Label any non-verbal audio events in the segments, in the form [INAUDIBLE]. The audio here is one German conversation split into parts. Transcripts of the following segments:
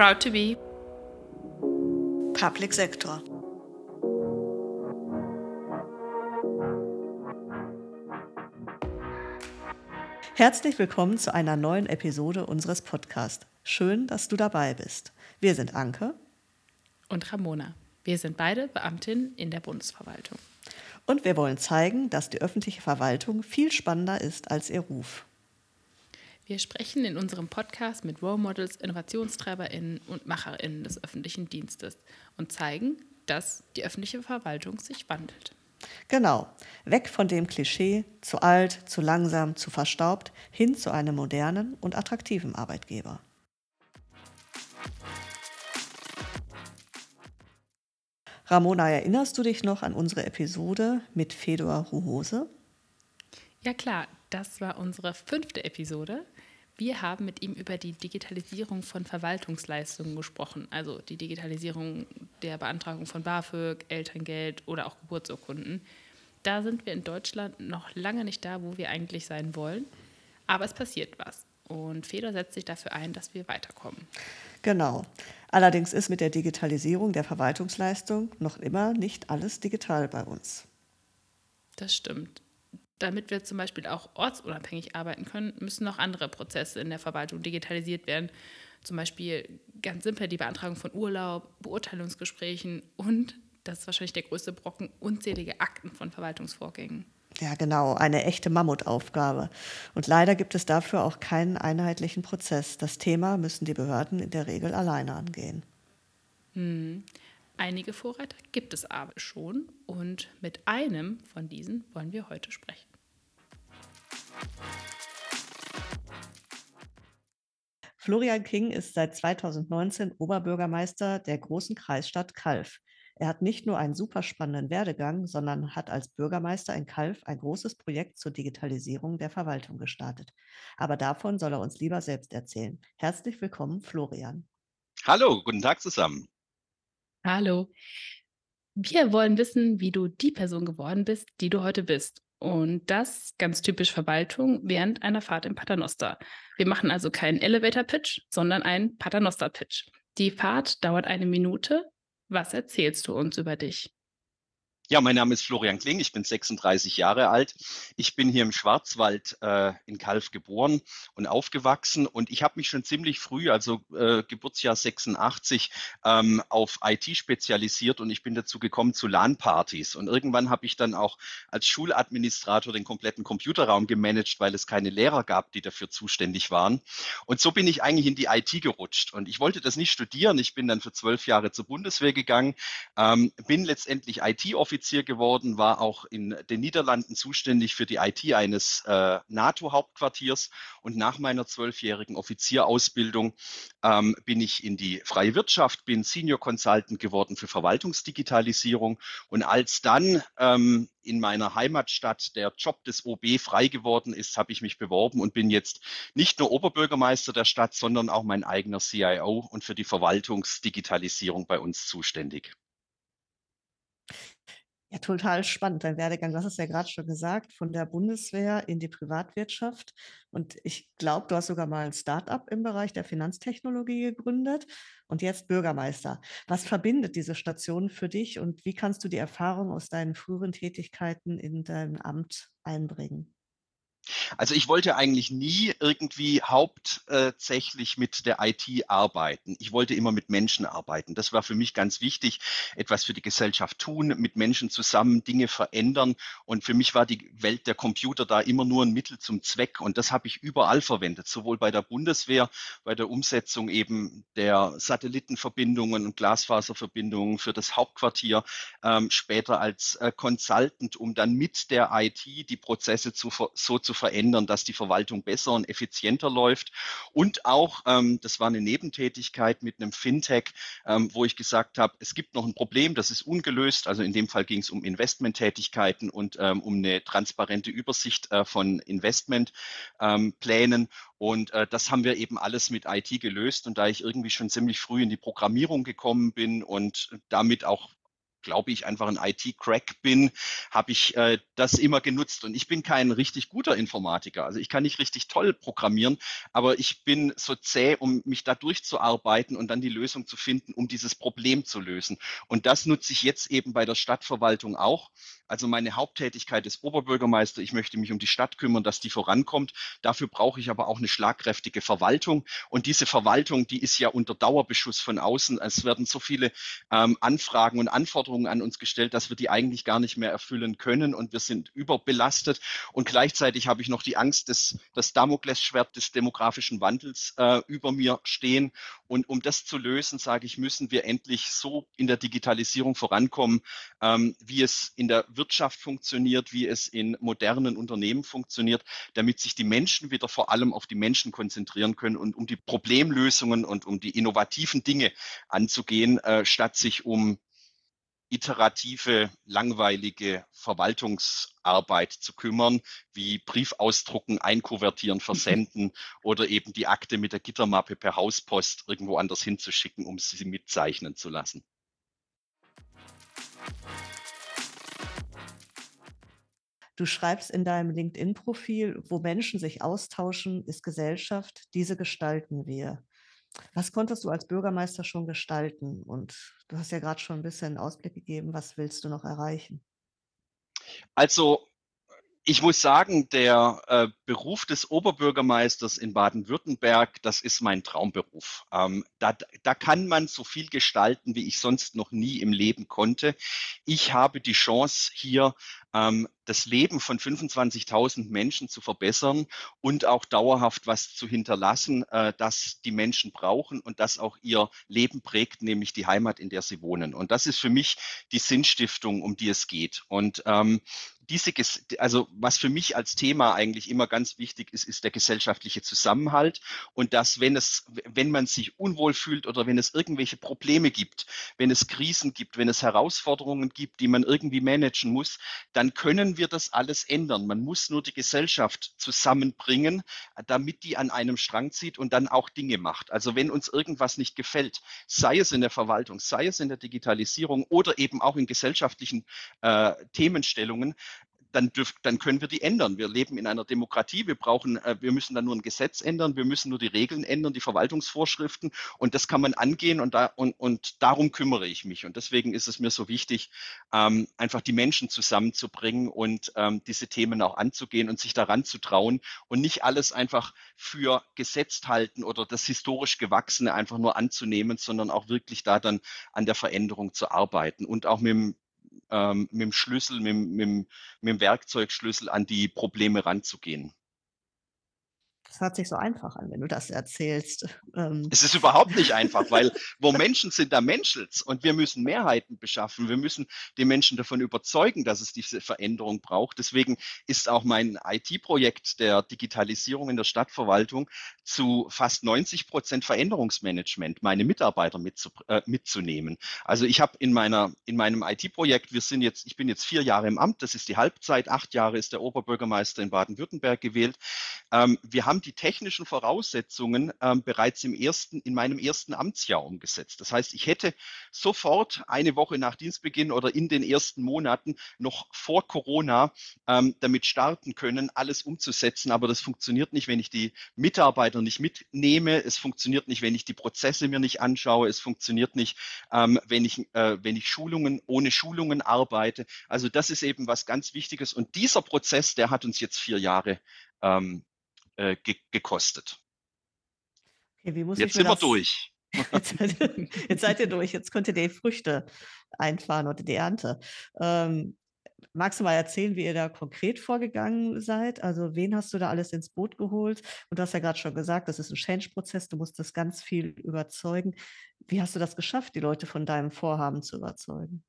Proud to be Public Sector. Herzlich willkommen zu einer neuen Episode unseres Podcasts. Schön, dass du dabei bist. Wir sind Anke und Ramona. Wir sind beide Beamtinnen in der Bundesverwaltung. Und wir wollen zeigen, dass die öffentliche Verwaltung viel spannender ist als ihr Ruf. Wir sprechen in unserem Podcast mit Role Models, InnovationstreiberInnen und MacherInnen des öffentlichen Dienstes und zeigen, dass die öffentliche Verwaltung sich wandelt. Genau. Weg von dem Klischee, zu alt, zu langsam, zu verstaubt, hin zu einem modernen und attraktiven Arbeitgeber. Ramona, erinnerst du dich noch an unsere Episode mit Fedor Ruhose? Ja klar, das war unsere fünfte Episode. Wir haben mit ihm über die Digitalisierung von Verwaltungsleistungen gesprochen, also die Digitalisierung der Beantragung von BAföG, Elterngeld oder auch Geburtsurkunden. Da sind wir in Deutschland noch lange nicht da, wo wir eigentlich sein wollen, aber es passiert was. Und Fedor setzt sich dafür ein, dass wir weiterkommen. Genau. Allerdings ist mit der Digitalisierung der Verwaltungsleistung noch immer nicht alles digital bei uns. Das stimmt damit wir zum Beispiel auch ortsunabhängig arbeiten können, müssen noch andere Prozesse in der Verwaltung digitalisiert werden. Zum Beispiel ganz simpel die Beantragung von Urlaub, Beurteilungsgesprächen und, das ist wahrscheinlich der größte Brocken, unzählige Akten von Verwaltungsvorgängen. Ja, genau, eine echte Mammutaufgabe. Und leider gibt es dafür auch keinen einheitlichen Prozess. Das Thema müssen die Behörden in der Regel alleine angehen. Hm. Einige Vorreiter gibt es aber schon und mit einem von diesen wollen wir heute sprechen. Florian King ist seit 2019 Oberbürgermeister der großen Kreisstadt Kalf. Er hat nicht nur einen super spannenden Werdegang, sondern hat als Bürgermeister in Kalf ein großes Projekt zur Digitalisierung der Verwaltung gestartet. Aber davon soll er uns lieber selbst erzählen. Herzlich willkommen, Florian. Hallo, guten Tag zusammen. Hallo. Wir wollen wissen, wie du die Person geworden bist, die du heute bist. Und das ganz typisch Verwaltung während einer Fahrt im Paternoster. Wir machen also keinen Elevator-Pitch, sondern einen Paternoster-Pitch. Die Fahrt dauert eine Minute. Was erzählst du uns über dich? Ja, mein Name ist Florian Kling, ich bin 36 Jahre alt. Ich bin hier im Schwarzwald äh, in Kalf geboren und aufgewachsen und ich habe mich schon ziemlich früh, also äh, Geburtsjahr 86, ähm, auf IT spezialisiert und ich bin dazu gekommen zu LAN-Partys. Und irgendwann habe ich dann auch als Schuladministrator den kompletten Computerraum gemanagt, weil es keine Lehrer gab, die dafür zuständig waren. Und so bin ich eigentlich in die IT gerutscht. Und ich wollte das nicht studieren. Ich bin dann für zwölf Jahre zur Bundeswehr gegangen, ähm, bin letztendlich IT-Offizier Offizier geworden, war auch in den Niederlanden zuständig für die IT eines äh, NATO-Hauptquartiers. Und nach meiner zwölfjährigen Offizierausbildung ähm, bin ich in die freie Wirtschaft, bin Senior Consultant geworden für Verwaltungsdigitalisierung. Und als dann ähm, in meiner Heimatstadt der Job des OB frei geworden ist, habe ich mich beworben und bin jetzt nicht nur Oberbürgermeister der Stadt, sondern auch mein eigener CIO und für die Verwaltungsdigitalisierung bei uns zuständig. Ja, total spannend, dein Werdegang. Du hast es ja gerade schon gesagt, von der Bundeswehr in die Privatwirtschaft. Und ich glaube, du hast sogar mal ein Start-up im Bereich der Finanztechnologie gegründet und jetzt Bürgermeister. Was verbindet diese Station für dich und wie kannst du die Erfahrung aus deinen früheren Tätigkeiten in dein Amt einbringen? Also ich wollte eigentlich nie irgendwie hauptsächlich mit der IT arbeiten. Ich wollte immer mit Menschen arbeiten. Das war für mich ganz wichtig, etwas für die Gesellschaft tun, mit Menschen zusammen Dinge verändern. Und für mich war die Welt der Computer da immer nur ein Mittel zum Zweck. Und das habe ich überall verwendet, sowohl bei der Bundeswehr, bei der Umsetzung eben der Satellitenverbindungen und Glasfaserverbindungen für das Hauptquartier, ähm, später als äh, Consultant, um dann mit der IT die Prozesse zu, so zu verändern, dass die Verwaltung besser und effizienter läuft. Und auch, ähm, das war eine Nebentätigkeit mit einem Fintech, ähm, wo ich gesagt habe, es gibt noch ein Problem, das ist ungelöst. Also in dem Fall ging es um Investmenttätigkeiten und ähm, um eine transparente Übersicht äh, von Investmentplänen. Und äh, das haben wir eben alles mit IT gelöst. Und da ich irgendwie schon ziemlich früh in die Programmierung gekommen bin und damit auch glaube ich, einfach ein IT-Crack bin, habe ich äh, das immer genutzt. Und ich bin kein richtig guter Informatiker. Also ich kann nicht richtig toll programmieren, aber ich bin so zäh, um mich da durchzuarbeiten und dann die Lösung zu finden, um dieses Problem zu lösen. Und das nutze ich jetzt eben bei der Stadtverwaltung auch. Also meine Haupttätigkeit ist Oberbürgermeister. Ich möchte mich um die Stadt kümmern, dass die vorankommt. Dafür brauche ich aber auch eine schlagkräftige Verwaltung. Und diese Verwaltung, die ist ja unter Dauerbeschuss von außen. Es werden so viele ähm, Anfragen und Anforderungen an uns gestellt, dass wir die eigentlich gar nicht mehr erfüllen können. Und wir sind überbelastet. Und gleichzeitig habe ich noch die Angst, dass das Damoklesschwert des demografischen Wandels äh, über mir stehen. Und um das zu lösen, sage ich, müssen wir endlich so in der Digitalisierung vorankommen, ähm, wie es in der Wirtschaft funktioniert, wie es in modernen Unternehmen funktioniert, damit sich die Menschen wieder vor allem auf die Menschen konzentrieren können und um die Problemlösungen und um die innovativen Dinge anzugehen, äh, statt sich um iterative, langweilige Verwaltungsarbeit zu kümmern, wie Brief ausdrucken, einkuvertieren, versenden [LAUGHS] oder eben die Akte mit der Gittermappe per Hauspost irgendwo anders hinzuschicken, um sie mitzeichnen zu lassen. Du schreibst in deinem LinkedIn-Profil, wo Menschen sich austauschen, ist Gesellschaft, diese gestalten wir. Was konntest du als Bürgermeister schon gestalten? Und du hast ja gerade schon ein bisschen Ausblick gegeben, was willst du noch erreichen? Also ich muss sagen, der äh, Beruf des Oberbürgermeisters in Baden-Württemberg, das ist mein Traumberuf. Ähm, da, da kann man so viel gestalten, wie ich sonst noch nie im Leben konnte. Ich habe die Chance, hier ähm, das Leben von 25.000 Menschen zu verbessern und auch dauerhaft was zu hinterlassen, äh, das die Menschen brauchen und das auch ihr Leben prägt, nämlich die Heimat, in der sie wohnen. Und das ist für mich die Sinnstiftung, um die es geht. Und ähm, diese, also was für mich als Thema eigentlich immer ganz wichtig ist, ist der gesellschaftliche Zusammenhalt und dass, wenn es, wenn man sich unwohl fühlt oder wenn es irgendwelche Probleme gibt, wenn es Krisen gibt, wenn es Herausforderungen gibt, die man irgendwie managen muss, dann können wir das alles ändern. Man muss nur die Gesellschaft zusammenbringen, damit die an einem Strang zieht und dann auch Dinge macht. Also wenn uns irgendwas nicht gefällt, sei es in der Verwaltung, sei es in der Digitalisierung oder eben auch in gesellschaftlichen äh, Themenstellungen, dann, dürf, dann können wir die ändern. Wir leben in einer Demokratie. Wir brauchen, äh, wir müssen dann nur ein Gesetz ändern. Wir müssen nur die Regeln ändern, die Verwaltungsvorschriften. Und das kann man angehen und, da, und, und darum kümmere ich mich. Und deswegen ist es mir so wichtig, ähm, einfach die Menschen zusammenzubringen und ähm, diese Themen auch anzugehen und sich daran zu trauen und nicht alles einfach für gesetzt halten oder das historisch Gewachsene einfach nur anzunehmen, sondern auch wirklich da dann an der Veränderung zu arbeiten und auch mit dem ähm, mit dem Schlüssel, mit, mit, mit dem Werkzeugschlüssel an die Probleme ranzugehen. Das hört sich so einfach an, wenn du das erzählst. Ähm. Es ist überhaupt nicht einfach, weil [LAUGHS] wo Menschen sind, da menschelt's und wir müssen Mehrheiten beschaffen. Wir müssen die Menschen davon überzeugen, dass es diese Veränderung braucht. Deswegen ist auch mein IT-Projekt der Digitalisierung in der Stadtverwaltung zu fast 90 Prozent Veränderungsmanagement, meine Mitarbeiter mitzu, äh, mitzunehmen. Also ich habe in meiner in meinem IT-Projekt, wir sind jetzt, ich bin jetzt vier Jahre im Amt, das ist die Halbzeit, acht Jahre ist der Oberbürgermeister in Baden-Württemberg gewählt. Ähm, wir haben die technischen Voraussetzungen ähm, bereits im ersten, in meinem ersten Amtsjahr umgesetzt. Das heißt, ich hätte sofort eine Woche nach Dienstbeginn oder in den ersten Monaten noch vor Corona ähm, damit starten können, alles umzusetzen. Aber das funktioniert nicht, wenn ich die Mitarbeiter nicht mitnehme. Es funktioniert nicht, wenn ich die Prozesse mir nicht anschaue. Es funktioniert nicht, ähm, wenn, ich, äh, wenn ich Schulungen ohne Schulungen arbeite. Also das ist eben was ganz Wichtiges. Und dieser Prozess, der hat uns jetzt vier Jahre ähm, äh, ge gekostet. Okay, jetzt sind wir durch. [LAUGHS] Jetzt, jetzt, seid ihr durch, jetzt könnt ihr die Früchte einfahren oder die Ernte. Ähm, magst du mal erzählen, wie ihr da konkret vorgegangen seid? Also wen hast du da alles ins Boot geholt? Und du hast ja gerade schon gesagt, das ist ein Change-Prozess, du musst das ganz viel überzeugen. Wie hast du das geschafft, die Leute von deinem Vorhaben zu überzeugen?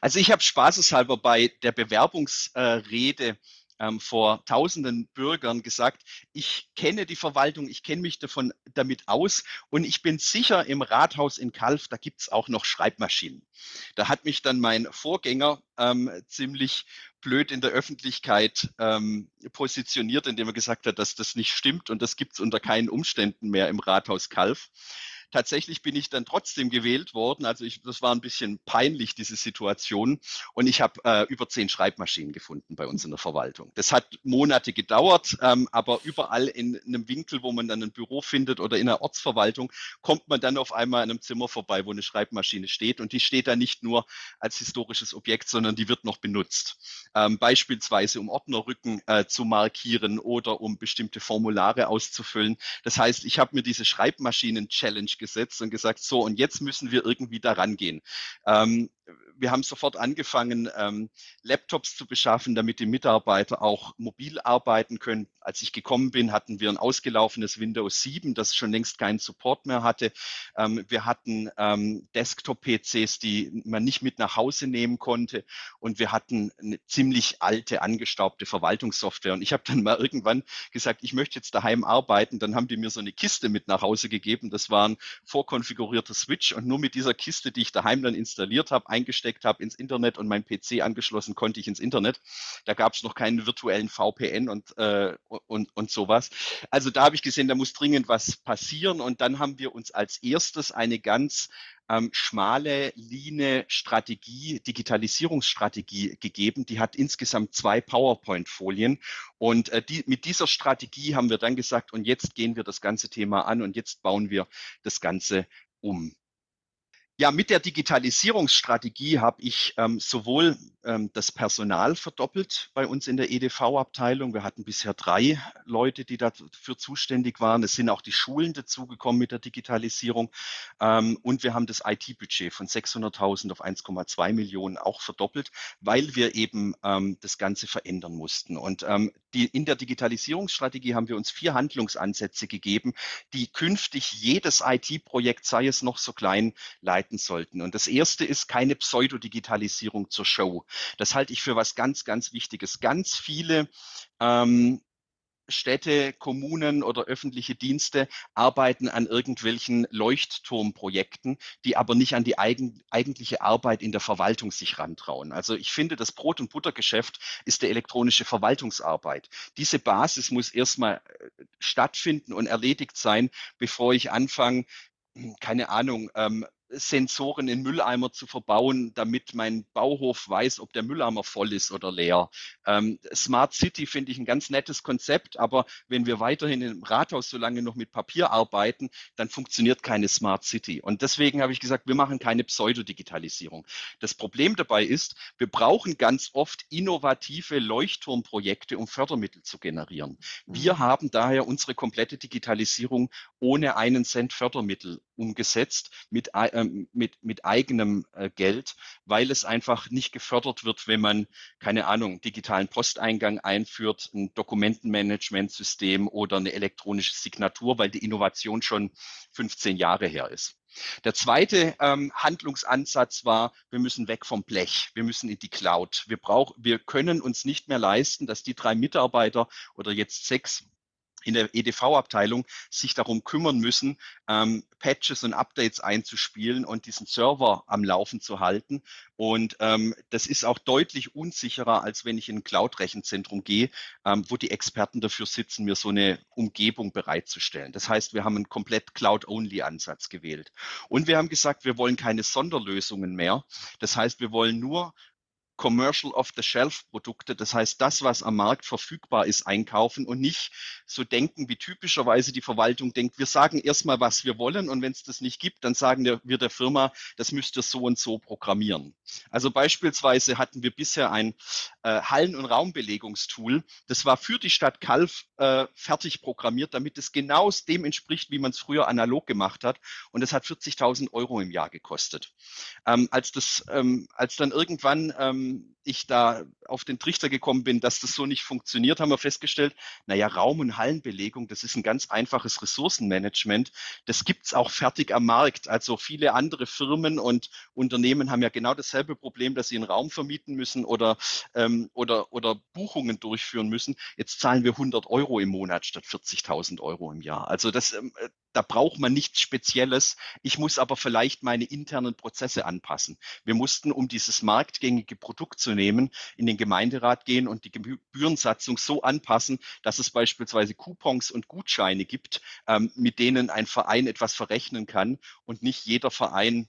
Also ich habe spaßeshalber bei der Bewerbungsrede ähm, vor tausenden Bürgern gesagt, ich kenne die Verwaltung, ich kenne mich davon damit aus und ich bin sicher, im Rathaus in Kalf, da gibt's auch noch Schreibmaschinen. Da hat mich dann mein Vorgänger ähm, ziemlich blöd in der Öffentlichkeit ähm, positioniert, indem er gesagt hat, dass das nicht stimmt und das gibt's unter keinen Umständen mehr im Rathaus Kalf. Tatsächlich bin ich dann trotzdem gewählt worden. Also ich, das war ein bisschen peinlich, diese Situation. Und ich habe äh, über zehn Schreibmaschinen gefunden bei uns in der Verwaltung. Das hat Monate gedauert, ähm, aber überall in einem Winkel, wo man dann ein Büro findet oder in einer Ortsverwaltung, kommt man dann auf einmal in einem Zimmer vorbei, wo eine Schreibmaschine steht. Und die steht da nicht nur als historisches Objekt, sondern die wird noch benutzt. Ähm, beispielsweise um Ordnerrücken äh, zu markieren oder um bestimmte Formulare auszufüllen. Das heißt, ich habe mir diese Schreibmaschinen-Challenge gesetzt und gesagt, so, und jetzt müssen wir irgendwie daran gehen. Ähm, wir haben sofort angefangen, ähm, Laptops zu beschaffen, damit die Mitarbeiter auch mobil arbeiten können. Als ich gekommen bin, hatten wir ein ausgelaufenes Windows 7, das schon längst keinen Support mehr hatte. Ähm, wir hatten ähm, Desktop-PCs, die man nicht mit nach Hause nehmen konnte. Und wir hatten eine ziemlich alte, angestaubte Verwaltungssoftware. Und ich habe dann mal irgendwann gesagt, ich möchte jetzt daheim arbeiten. Dann haben die mir so eine Kiste mit nach Hause gegeben. Das war ein vorkonfigurierter Switch. Und nur mit dieser Kiste, die ich daheim dann installiert habe, eingesteckt habe ins Internet und mein PC angeschlossen, konnte ich ins Internet. Da gab es noch keinen virtuellen VPN und, äh, und, und sowas. Also da habe ich gesehen, da muss dringend was passieren. Und dann haben wir uns als erstes eine ganz ähm, schmale Line Strategie, Digitalisierungsstrategie gegeben. Die hat insgesamt zwei PowerPoint-Folien. Und äh, die, mit dieser Strategie haben wir dann gesagt, und jetzt gehen wir das ganze Thema an und jetzt bauen wir das Ganze um. Ja, mit der Digitalisierungsstrategie habe ich ähm, sowohl das Personal verdoppelt bei uns in der EDV-Abteilung. Wir hatten bisher drei Leute, die dafür zuständig waren. Es sind auch die Schulen dazugekommen mit der Digitalisierung. Ähm, und wir haben das IT-Budget von 600.000 auf 1,2 Millionen auch verdoppelt, weil wir eben ähm, das Ganze verändern mussten. Und ähm, die, in der Digitalisierungsstrategie haben wir uns vier Handlungsansätze gegeben, die künftig jedes IT-Projekt, sei es noch so klein, leiten sollten. Und das erste ist keine Pseudodigitalisierung zur Show. Das halte ich für was ganz, ganz Wichtiges. Ganz viele ähm, Städte, Kommunen oder öffentliche Dienste arbeiten an irgendwelchen Leuchtturmprojekten, die aber nicht an die eigen, eigentliche Arbeit in der Verwaltung sich rantrauen. Also ich finde, das Brot- und Buttergeschäft ist der elektronische Verwaltungsarbeit. Diese Basis muss erstmal äh, stattfinden und erledigt sein, bevor ich anfange, [CLEARS THROAT] keine Ahnung, ähm, Sensoren in Mülleimer zu verbauen, damit mein Bauhof weiß, ob der Mülleimer voll ist oder leer. Ähm, Smart City finde ich ein ganz nettes Konzept, aber wenn wir weiterhin im Rathaus so lange noch mit Papier arbeiten, dann funktioniert keine Smart City. Und deswegen habe ich gesagt, wir machen keine Pseudodigitalisierung. Das Problem dabei ist, wir brauchen ganz oft innovative Leuchtturmprojekte, um Fördermittel zu generieren. Wir mhm. haben daher unsere komplette Digitalisierung ohne einen Cent Fördermittel umgesetzt mit ähm, mit, mit eigenem äh, Geld, weil es einfach nicht gefördert wird, wenn man, keine Ahnung, digitalen Posteingang einführt, ein Dokumentenmanagementsystem oder eine elektronische Signatur, weil die Innovation schon 15 Jahre her ist. Der zweite ähm, Handlungsansatz war, wir müssen weg vom Blech, wir müssen in die Cloud. Wir, brauch, wir können uns nicht mehr leisten, dass die drei Mitarbeiter oder jetzt sechs in der EDV-Abteilung sich darum kümmern müssen, ähm, Patches und Updates einzuspielen und diesen Server am Laufen zu halten. Und ähm, das ist auch deutlich unsicherer, als wenn ich in ein Cloud-Rechenzentrum gehe, ähm, wo die Experten dafür sitzen, mir so eine Umgebung bereitzustellen. Das heißt, wir haben einen komplett Cloud-Only-Ansatz gewählt. Und wir haben gesagt, wir wollen keine Sonderlösungen mehr. Das heißt, wir wollen nur Commercial Off-the-Shelf-Produkte, das heißt das, was am Markt verfügbar ist, einkaufen und nicht so denken, wie typischerweise die Verwaltung denkt. Wir sagen erstmal, was wir wollen und wenn es das nicht gibt, dann sagen wir der Firma, das müsst ihr so und so programmieren. Also beispielsweise hatten wir bisher ein äh, Hallen- und Raumbelegungstool, das war für die Stadt Kalf äh, fertig programmiert, damit es genau dem entspricht, wie man es früher analog gemacht hat und das hat 40.000 Euro im Jahr gekostet. Ähm, als, das, ähm, als dann irgendwann ähm, ich da auf den Trichter gekommen bin, dass das so nicht funktioniert, haben wir festgestellt, naja, Raum- und Hallenbelegung, das ist ein ganz einfaches Ressourcenmanagement. Das gibt es auch fertig am Markt. Also viele andere Firmen und Unternehmen haben ja genau dasselbe Problem, dass sie einen Raum vermieten müssen oder, ähm, oder, oder Buchungen durchführen müssen. Jetzt zahlen wir 100 Euro im Monat statt 40.000 Euro im Jahr. Also das, ähm, da braucht man nichts Spezielles. Ich muss aber vielleicht meine internen Prozesse anpassen. Wir mussten, um dieses marktgängige Produkt zu nehmen, in den Gemeinderat gehen und die Gebührensatzung so anpassen, dass es beispielsweise Coupons und Gutscheine gibt, ähm, mit denen ein Verein etwas verrechnen kann und nicht jeder Verein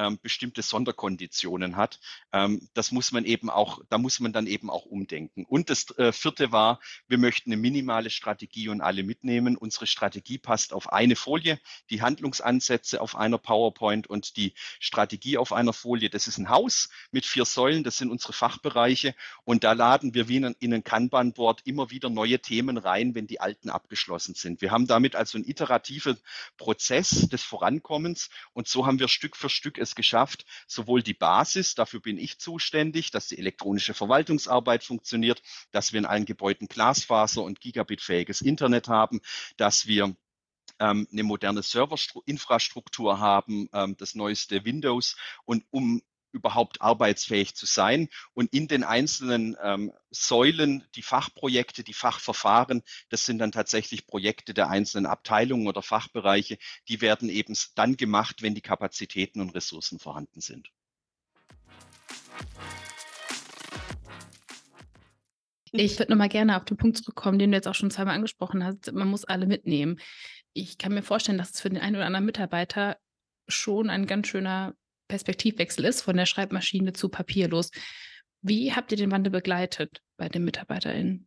ähm, bestimmte Sonderkonditionen hat. Ähm, das muss man eben auch, da muss man dann eben auch umdenken. Und das äh, vierte war, wir möchten eine minimale Strategie und alle mitnehmen. Unsere Strategie passt auf eine Folie, die Handlungsansätze auf einer PowerPoint und die Strategie auf einer Folie. Das ist ein Haus mit vier Säulen, das sind unsere Fachbereiche und da laden wir wie in, in ein Kanban-Board immer wieder neue Themen rein, wenn die alten abgeschlossen sind. Wir haben damit also einen iterativen Prozess des Vorankommens und so haben wir Stück für Stück es es geschafft, sowohl die Basis, dafür bin ich zuständig, dass die elektronische Verwaltungsarbeit funktioniert, dass wir in allen Gebäuden Glasfaser und gigabitfähiges Internet haben, dass wir ähm, eine moderne Serverinfrastruktur haben, ähm, das neueste Windows und um überhaupt arbeitsfähig zu sein und in den einzelnen ähm, Säulen, die Fachprojekte, die Fachverfahren, das sind dann tatsächlich Projekte der einzelnen Abteilungen oder Fachbereiche, die werden eben dann gemacht, wenn die Kapazitäten und Ressourcen vorhanden sind. Ich würde nochmal gerne auf den Punkt zurückkommen, den du jetzt auch schon zweimal angesprochen hast. Man muss alle mitnehmen. Ich kann mir vorstellen, dass es für den einen oder anderen Mitarbeiter schon ein ganz schöner Perspektivwechsel ist, von der Schreibmaschine zu papierlos. Wie habt ihr den Wandel begleitet bei den MitarbeiterInnen?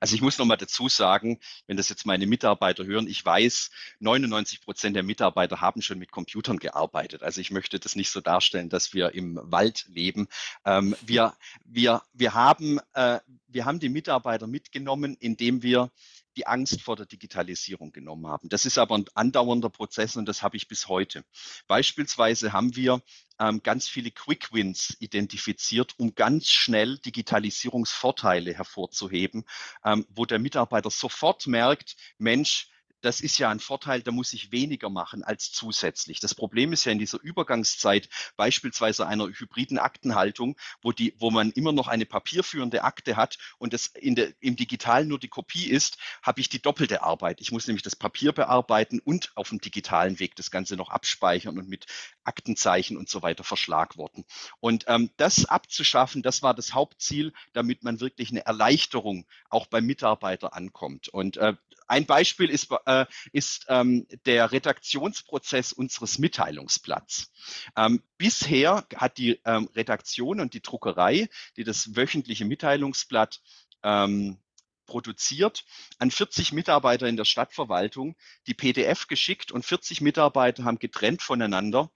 Also ich muss noch mal dazu sagen, wenn das jetzt meine Mitarbeiter hören, ich weiß, 99 Prozent der Mitarbeiter haben schon mit Computern gearbeitet. Also ich möchte das nicht so darstellen, dass wir im Wald leben. Ähm, wir, wir, wir, haben, äh, wir haben die Mitarbeiter mitgenommen, indem wir die Angst vor der Digitalisierung genommen haben. Das ist aber ein andauernder Prozess und das habe ich bis heute. Beispielsweise haben wir ähm, ganz viele Quick Wins identifiziert, um ganz schnell Digitalisierungsvorteile hervorzuheben, ähm, wo der Mitarbeiter sofort merkt, Mensch, das ist ja ein Vorteil, da muss ich weniger machen als zusätzlich. Das Problem ist ja in dieser Übergangszeit beispielsweise einer hybriden Aktenhaltung, wo, die, wo man immer noch eine papierführende Akte hat und das der, im Digitalen nur die Kopie ist, habe ich die doppelte Arbeit. Ich muss nämlich das Papier bearbeiten und auf dem digitalen Weg das Ganze noch abspeichern und mit Aktenzeichen und so weiter verschlagworten. Und ähm, das abzuschaffen, das war das Hauptziel, damit man wirklich eine Erleichterung auch beim Mitarbeiter ankommt. Und äh, ein Beispiel ist, äh, ist ähm, der Redaktionsprozess unseres Mitteilungsblatts. Ähm, bisher hat die ähm, Redaktion und die Druckerei, die das wöchentliche Mitteilungsblatt ähm, produziert, an 40 Mitarbeiter in der Stadtverwaltung die PDF geschickt und 40 Mitarbeiter haben getrennt voneinander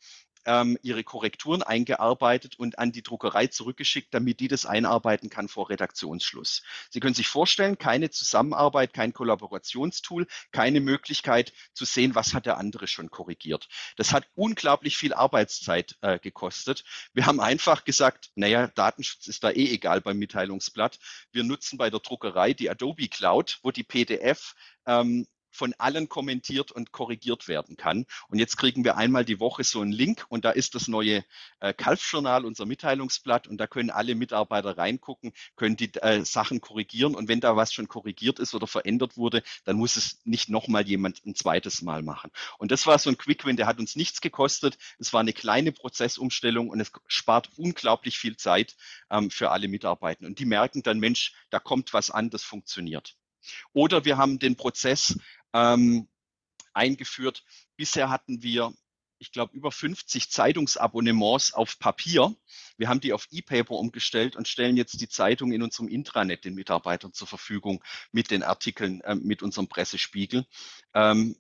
ähm, ihre Korrekturen eingearbeitet und an die Druckerei zurückgeschickt, damit die das einarbeiten kann vor Redaktionsschluss. Sie können sich vorstellen, keine Zusammenarbeit, kein Kollaborationstool, keine Möglichkeit zu sehen, was hat der andere schon korrigiert. Das hat unglaublich viel Arbeitszeit äh, gekostet. Wir haben einfach gesagt, naja, Datenschutz ist da eh egal beim Mitteilungsblatt. Wir nutzen bei der Druckerei die Adobe Cloud, wo die PDF ähm, von allen kommentiert und korrigiert werden kann. Und jetzt kriegen wir einmal die Woche so einen Link und da ist das neue äh, Kalfjournal, unser Mitteilungsblatt und da können alle Mitarbeiter reingucken, können die äh, Sachen korrigieren und wenn da was schon korrigiert ist oder verändert wurde, dann muss es nicht nochmal jemand ein zweites Mal machen. Und das war so ein Quick-Win, der hat uns nichts gekostet. Es war eine kleine Prozessumstellung und es spart unglaublich viel Zeit ähm, für alle Mitarbeiter. Und die merken dann, Mensch, da kommt was an, das funktioniert. Oder wir haben den Prozess ähm, eingeführt. Bisher hatten wir, ich glaube, über 50 Zeitungsabonnements auf Papier. Wir haben die auf E-Paper umgestellt und stellen jetzt die Zeitung in unserem Intranet den Mitarbeitern zur Verfügung mit den Artikeln, äh, mit unserem Pressespiegel. Ähm,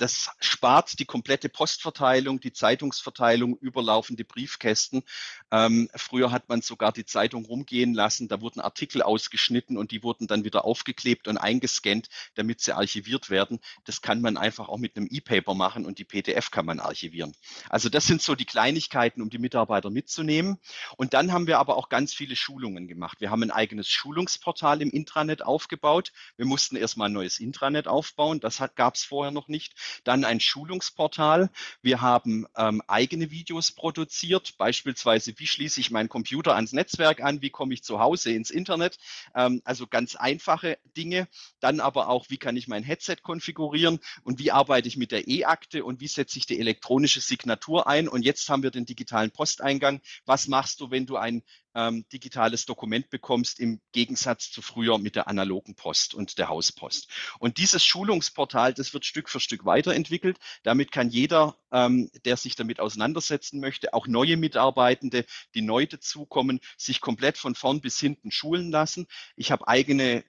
das spart die komplette Postverteilung, die Zeitungsverteilung, überlaufende Briefkästen. Ähm, früher hat man sogar die Zeitung rumgehen lassen, da wurden Artikel ausgeschnitten und die wurden dann wieder aufgeklebt und eingescannt, damit sie archiviert werden. Das kann man einfach auch mit einem E-Paper machen und die PDF kann man archivieren. Also das sind so die Kleinigkeiten, um die Mitarbeiter mitzunehmen. Und dann haben wir aber auch ganz viele Schulungen gemacht. Wir haben ein eigenes Schulungsportal im Intranet aufgebaut. Wir mussten erstmal ein neues Intranet aufbauen, das gab es vorher noch nicht. Dann ein Schulungsportal. Wir haben ähm, eigene Videos produziert, beispielsweise, wie schließe ich meinen Computer ans Netzwerk an, wie komme ich zu Hause ins Internet. Ähm, also ganz einfache Dinge. Dann aber auch, wie kann ich mein Headset konfigurieren und wie arbeite ich mit der E-Akte und wie setze ich die elektronische Signatur ein. Und jetzt haben wir den digitalen Posteingang. Was machst du, wenn du ein ähm, digitales Dokument bekommst, im Gegensatz zu früher mit der analogen Post und der Hauspost. Und dieses Schulungsportal, das wird Stück für Stück weiterentwickelt. Damit kann jeder, ähm, der sich damit auseinandersetzen möchte, auch neue Mitarbeitende, die neu dazukommen, sich komplett von vorn bis hinten schulen lassen. Ich habe eigene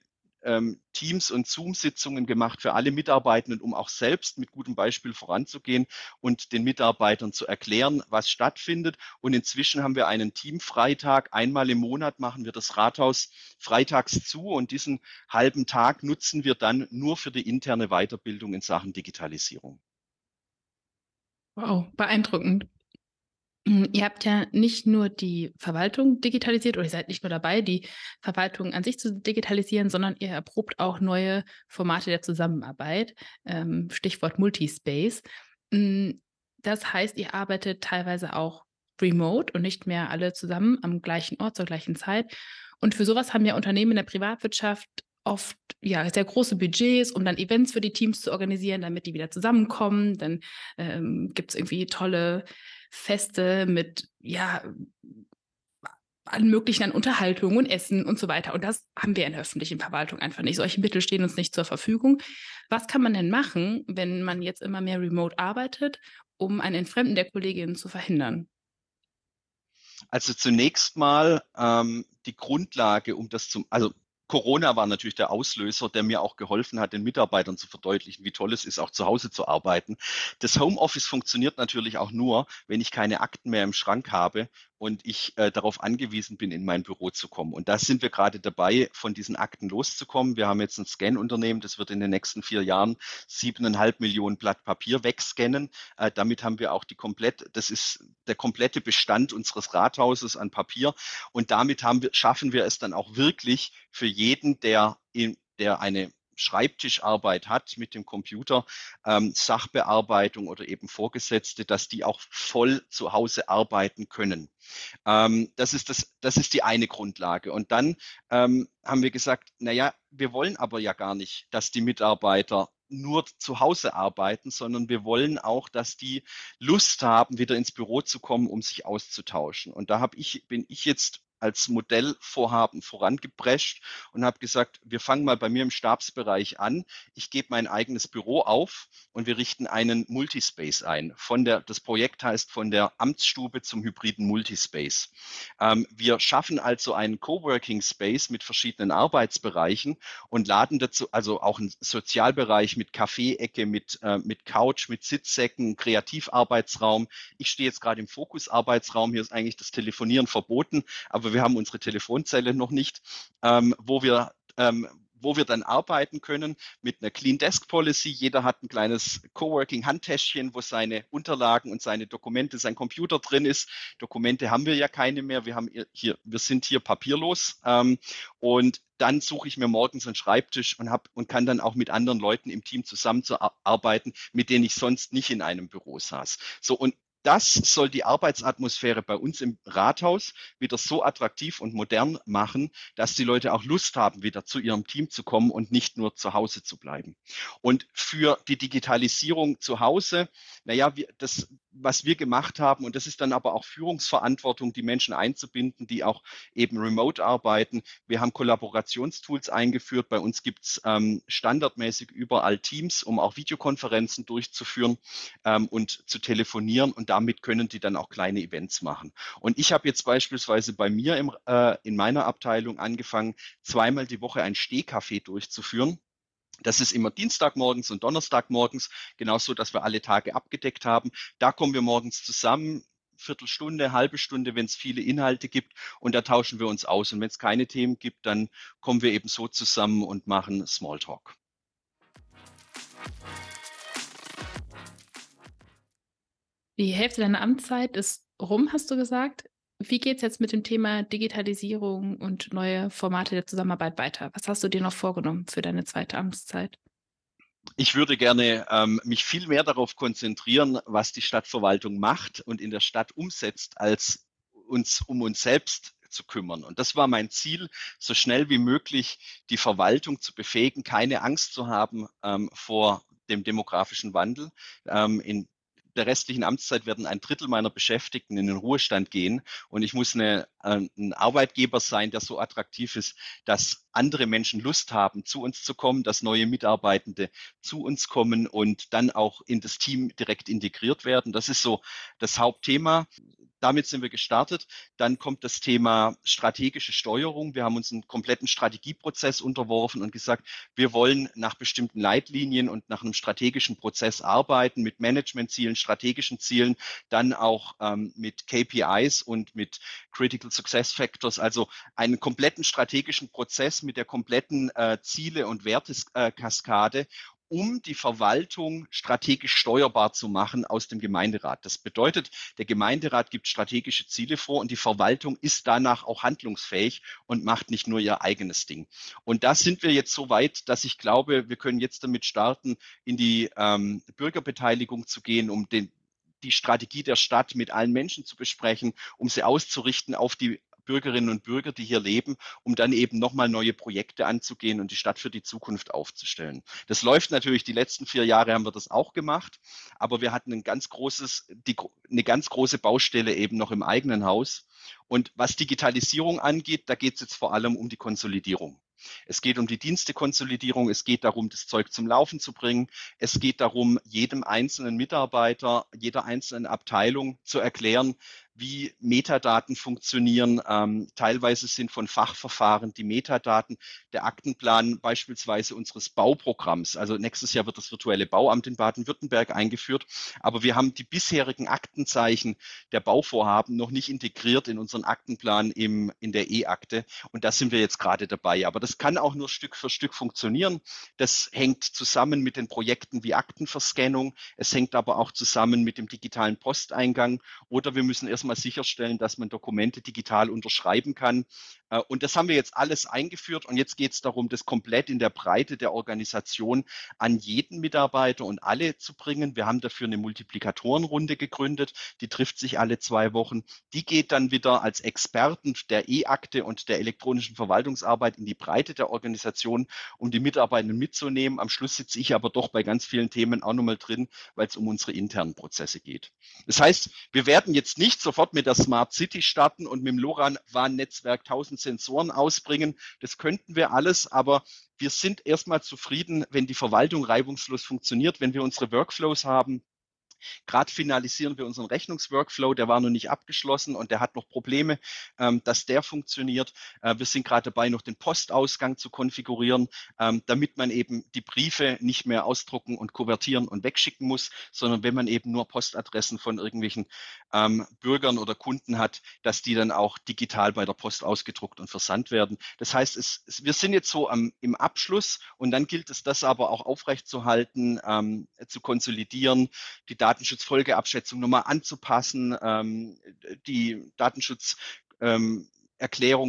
Teams und Zoom-Sitzungen gemacht für alle Mitarbeitenden, um auch selbst mit gutem Beispiel voranzugehen und den Mitarbeitern zu erklären, was stattfindet. Und inzwischen haben wir einen Teamfreitag. Einmal im Monat machen wir das Rathaus freitags zu und diesen halben Tag nutzen wir dann nur für die interne Weiterbildung in Sachen Digitalisierung. Wow, beeindruckend. Hm, ihr habt ja nicht nur die Verwaltung digitalisiert oder ihr seid nicht nur dabei, die Verwaltung an sich zu digitalisieren, sondern ihr erprobt auch neue Formate der Zusammenarbeit, ähm, Stichwort Multispace. Hm, das heißt, ihr arbeitet teilweise auch remote und nicht mehr alle zusammen am gleichen Ort zur gleichen Zeit. Und für sowas haben ja Unternehmen in der Privatwirtschaft oft ja sehr große Budgets, um dann Events für die Teams zu organisieren, damit die wieder zusammenkommen. Dann ähm, gibt es irgendwie tolle Feste mit, ja, allen möglichen an Unterhaltung und Essen und so weiter. Und das haben wir in der öffentlichen Verwaltung einfach nicht. Solche Mittel stehen uns nicht zur Verfügung. Was kann man denn machen, wenn man jetzt immer mehr remote arbeitet, um ein Entfremden der Kolleginnen zu verhindern? Also zunächst mal ähm, die Grundlage, um das zu, also Corona war natürlich der Auslöser, der mir auch geholfen hat, den Mitarbeitern zu verdeutlichen, wie toll es ist, auch zu Hause zu arbeiten. Das Homeoffice funktioniert natürlich auch nur, wenn ich keine Akten mehr im Schrank habe und ich äh, darauf angewiesen bin, in mein Büro zu kommen. Und da sind wir gerade dabei, von diesen Akten loszukommen. Wir haben jetzt ein Scan-Unternehmen, das wird in den nächsten vier Jahren siebeneinhalb Millionen Blatt Papier wegscannen. Äh, damit haben wir auch die komplett, das ist der komplette Bestand unseres Rathauses an Papier. Und damit haben wir, schaffen wir es dann auch wirklich für jeden, der in, der eine Schreibtischarbeit hat mit dem Computer, ähm, Sachbearbeitung oder eben Vorgesetzte, dass die auch voll zu Hause arbeiten können. Ähm, das, ist das, das ist die eine Grundlage. Und dann ähm, haben wir gesagt, naja, wir wollen aber ja gar nicht, dass die Mitarbeiter nur zu Hause arbeiten, sondern wir wollen auch, dass die Lust haben, wieder ins Büro zu kommen, um sich auszutauschen. Und da ich, bin ich jetzt als Modellvorhaben vorangeprescht und habe gesagt, wir fangen mal bei mir im Stabsbereich an. Ich gebe mein eigenes Büro auf und wir richten einen Multispace ein. Von der, das Projekt heißt von der Amtsstube zum hybriden Multispace. Ähm, wir schaffen also einen Coworking Space mit verschiedenen Arbeitsbereichen und laden dazu, also auch einen Sozialbereich mit Kaffeeecke, mit, äh, mit Couch, mit Sitzsäcken, Kreativarbeitsraum. Ich stehe jetzt gerade im Fokusarbeitsraum. Hier ist eigentlich das Telefonieren verboten, aber wir haben unsere Telefonzelle noch nicht, ähm, wo wir ähm, wo wir dann arbeiten können mit einer Clean Desk Policy. Jeder hat ein kleines Coworking Handtäschchen, wo seine Unterlagen und seine Dokumente, sein Computer drin ist. Dokumente haben wir ja keine mehr. Wir haben hier, wir sind hier papierlos. Ähm, und dann suche ich mir morgens einen Schreibtisch und hab, und kann dann auch mit anderen Leuten im Team zusammenzuarbeiten, mit denen ich sonst nicht in einem Büro saß. So und das soll die Arbeitsatmosphäre bei uns im Rathaus wieder so attraktiv und modern machen, dass die Leute auch Lust haben, wieder zu ihrem Team zu kommen und nicht nur zu Hause zu bleiben. Und für die Digitalisierung zu Hause, naja, wir, das, was wir gemacht haben, und das ist dann aber auch Führungsverantwortung, die Menschen einzubinden, die auch eben remote arbeiten. Wir haben Kollaborationstools eingeführt. Bei uns gibt es ähm, standardmäßig überall Teams, um auch Videokonferenzen durchzuführen ähm, und zu telefonieren. Und damit können die dann auch kleine Events machen. Und ich habe jetzt beispielsweise bei mir im, äh, in meiner Abteilung angefangen, zweimal die Woche ein Stehkaffee durchzuführen. Das ist immer Dienstagmorgens und Donnerstagmorgens, genauso, dass wir alle Tage abgedeckt haben. Da kommen wir morgens zusammen, Viertelstunde, halbe Stunde, wenn es viele Inhalte gibt und da tauschen wir uns aus. Und wenn es keine Themen gibt, dann kommen wir eben so zusammen und machen Smalltalk. Die Hälfte deiner Amtszeit ist rum, hast du gesagt. Wie geht es jetzt mit dem Thema Digitalisierung und neue Formate der Zusammenarbeit weiter? Was hast du dir noch vorgenommen für deine zweite Amtszeit? ich würde gerne ähm, mich viel mehr darauf konzentrieren, was die Stadtverwaltung macht und in der Stadt umsetzt, als uns um uns selbst zu kümmern. Und das war mein Ziel, so schnell wie möglich die Verwaltung zu befähigen, keine Angst zu haben ähm, vor dem demografischen Wandel. Ähm, in der restlichen Amtszeit werden ein Drittel meiner Beschäftigten in den Ruhestand gehen und ich muss eine, äh, ein Arbeitgeber sein, der so attraktiv ist, dass andere Menschen Lust haben, zu uns zu kommen, dass neue Mitarbeitende zu uns kommen und dann auch in das Team direkt integriert werden. Das ist so das Hauptthema damit sind wir gestartet. Dann kommt das Thema strategische Steuerung. Wir haben uns einen kompletten Strategieprozess unterworfen und gesagt, wir wollen nach bestimmten Leitlinien und nach einem strategischen Prozess arbeiten, mit Managementzielen, strategischen Zielen, dann auch ähm, mit KPIs und mit Critical Success Factors, also einen kompletten strategischen Prozess mit der kompletten äh, Ziele- und Werteskaskade um die Verwaltung strategisch steuerbar zu machen aus dem Gemeinderat. Das bedeutet, der Gemeinderat gibt strategische Ziele vor und die Verwaltung ist danach auch handlungsfähig und macht nicht nur ihr eigenes Ding. Und da sind wir jetzt so weit, dass ich glaube, wir können jetzt damit starten, in die ähm, Bürgerbeteiligung zu gehen, um den, die Strategie der Stadt mit allen Menschen zu besprechen, um sie auszurichten auf die Bürgerinnen und Bürger, die hier leben, um dann eben nochmal neue Projekte anzugehen und die Stadt für die Zukunft aufzustellen. Das läuft natürlich, die letzten vier Jahre haben wir das auch gemacht, aber wir hatten ein ganz großes, die, eine ganz große Baustelle eben noch im eigenen Haus. Und was Digitalisierung angeht, da geht es jetzt vor allem um die Konsolidierung. Es geht um die Dienstekonsolidierung, es geht darum, das Zeug zum Laufen zu bringen, es geht darum, jedem einzelnen Mitarbeiter, jeder einzelnen Abteilung zu erklären, wie Metadaten funktionieren. Ähm, teilweise sind von Fachverfahren die Metadaten der Aktenplan beispielsweise unseres Bauprogramms. Also nächstes Jahr wird das virtuelle Bauamt in Baden-Württemberg eingeführt. Aber wir haben die bisherigen Aktenzeichen der Bauvorhaben noch nicht integriert in unseren Aktenplan im, in der E-Akte. Und da sind wir jetzt gerade dabei. Aber das kann auch nur Stück für Stück funktionieren. Das hängt zusammen mit den Projekten wie Aktenverscannung. Es hängt aber auch zusammen mit dem digitalen Posteingang. Oder wir müssen erst erstmal sicherstellen, dass man Dokumente digital unterschreiben kann. Äh, und das haben wir jetzt alles eingeführt und jetzt geht es darum, das komplett in der Breite der Organisation an jeden Mitarbeiter und alle zu bringen. Wir haben dafür eine Multiplikatorenrunde gegründet, die trifft sich alle zwei Wochen. Die geht dann wieder als Experten der E-Akte und der elektronischen Verwaltungsarbeit in die Breite der Organisation, um die Mitarbeitenden mitzunehmen. Am Schluss sitze ich aber doch bei ganz vielen Themen auch nochmal drin, weil es um unsere internen Prozesse geht. Das heißt, wir werden jetzt nicht sofort mit der Smart City starten und mit dem LoRaWAN-Netzwerk 1000 Sensoren ausbringen. Das könnten wir alles, aber wir sind erstmal zufrieden, wenn die Verwaltung reibungslos funktioniert, wenn wir unsere Workflows haben, Gerade finalisieren wir unseren Rechnungsworkflow, der war noch nicht abgeschlossen und der hat noch Probleme, ähm, dass der funktioniert. Äh, wir sind gerade dabei, noch den Postausgang zu konfigurieren, ähm, damit man eben die Briefe nicht mehr ausdrucken und kuvertieren und wegschicken muss, sondern wenn man eben nur Postadressen von irgendwelchen ähm, Bürgern oder Kunden hat, dass die dann auch digital bei der Post ausgedruckt und versandt werden. Das heißt, es, es, wir sind jetzt so am, im Abschluss und dann gilt es, das aber auch aufrechtzuerhalten, ähm, zu konsolidieren, die Daten Datenschutzfolgeabschätzung nochmal anzupassen, ähm, die Datenschutz ähm,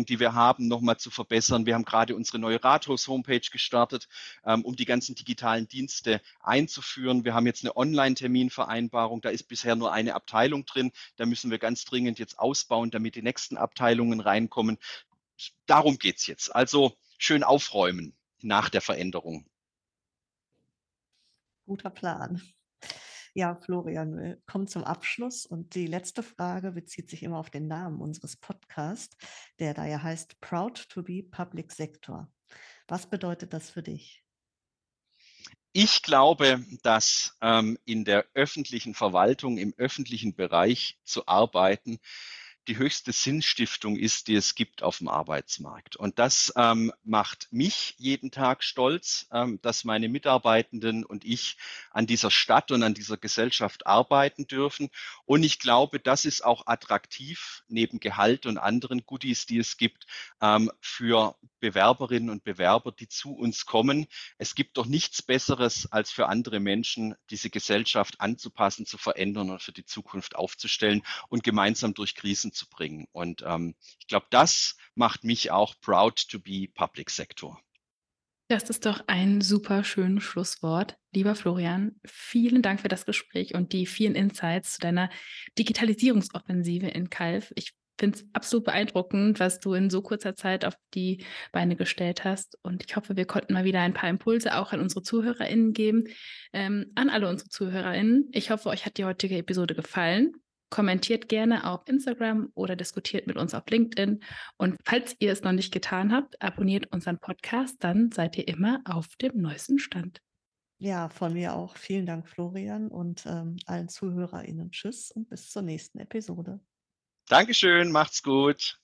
die wir haben, nochmal zu verbessern. Wir haben gerade unsere neue Rathaus-Homepage gestartet, ähm, um die ganzen digitalen Dienste einzuführen. Wir haben jetzt eine Online-Terminvereinbarung. Da ist bisher nur eine Abteilung drin. Da müssen wir ganz dringend jetzt ausbauen, damit die nächsten Abteilungen reinkommen. Darum geht es jetzt. Also schön aufräumen nach der Veränderung. Guter Plan. Ja, Florian, wir kommen zum Abschluss und die letzte Frage bezieht sich immer auf den Namen unseres Podcasts, der da ja heißt Proud to be Public Sector. Was bedeutet das für dich? Ich glaube, dass ähm, in der öffentlichen Verwaltung, im öffentlichen Bereich zu arbeiten, die höchste Sinnstiftung ist, die es gibt auf dem Arbeitsmarkt. Und das ähm, macht mich jeden Tag stolz, ähm, dass meine Mitarbeitenden und ich an dieser Stadt und an dieser Gesellschaft arbeiten dürfen. Und ich glaube, das ist auch attraktiv neben Gehalt und anderen Goodies, die es gibt, ähm, für Bewerberinnen und Bewerber, die zu uns kommen. Es gibt doch nichts Besseres, als für andere Menschen diese Gesellschaft anzupassen, zu verändern und für die Zukunft aufzustellen und gemeinsam durch Krisen zu bringen. Und ähm, ich glaube, das macht mich auch proud to be Public Sector. Das ist doch ein super schönes Schlusswort. Lieber Florian, vielen Dank für das Gespräch und die vielen Insights zu deiner Digitalisierungsoffensive in Calv. Ich finde es absolut beeindruckend, was du in so kurzer Zeit auf die Beine gestellt hast. Und ich hoffe, wir konnten mal wieder ein paar Impulse auch an unsere ZuhörerInnen geben, ähm, an alle unsere ZuhörerInnen. Ich hoffe, euch hat die heutige Episode gefallen. Kommentiert gerne auf Instagram oder diskutiert mit uns auf LinkedIn. Und falls ihr es noch nicht getan habt, abonniert unseren Podcast, dann seid ihr immer auf dem neuesten Stand. Ja, von mir auch. Vielen Dank, Florian, und ähm, allen ZuhörerInnen. Tschüss und bis zur nächsten Episode. Dankeschön, macht's gut.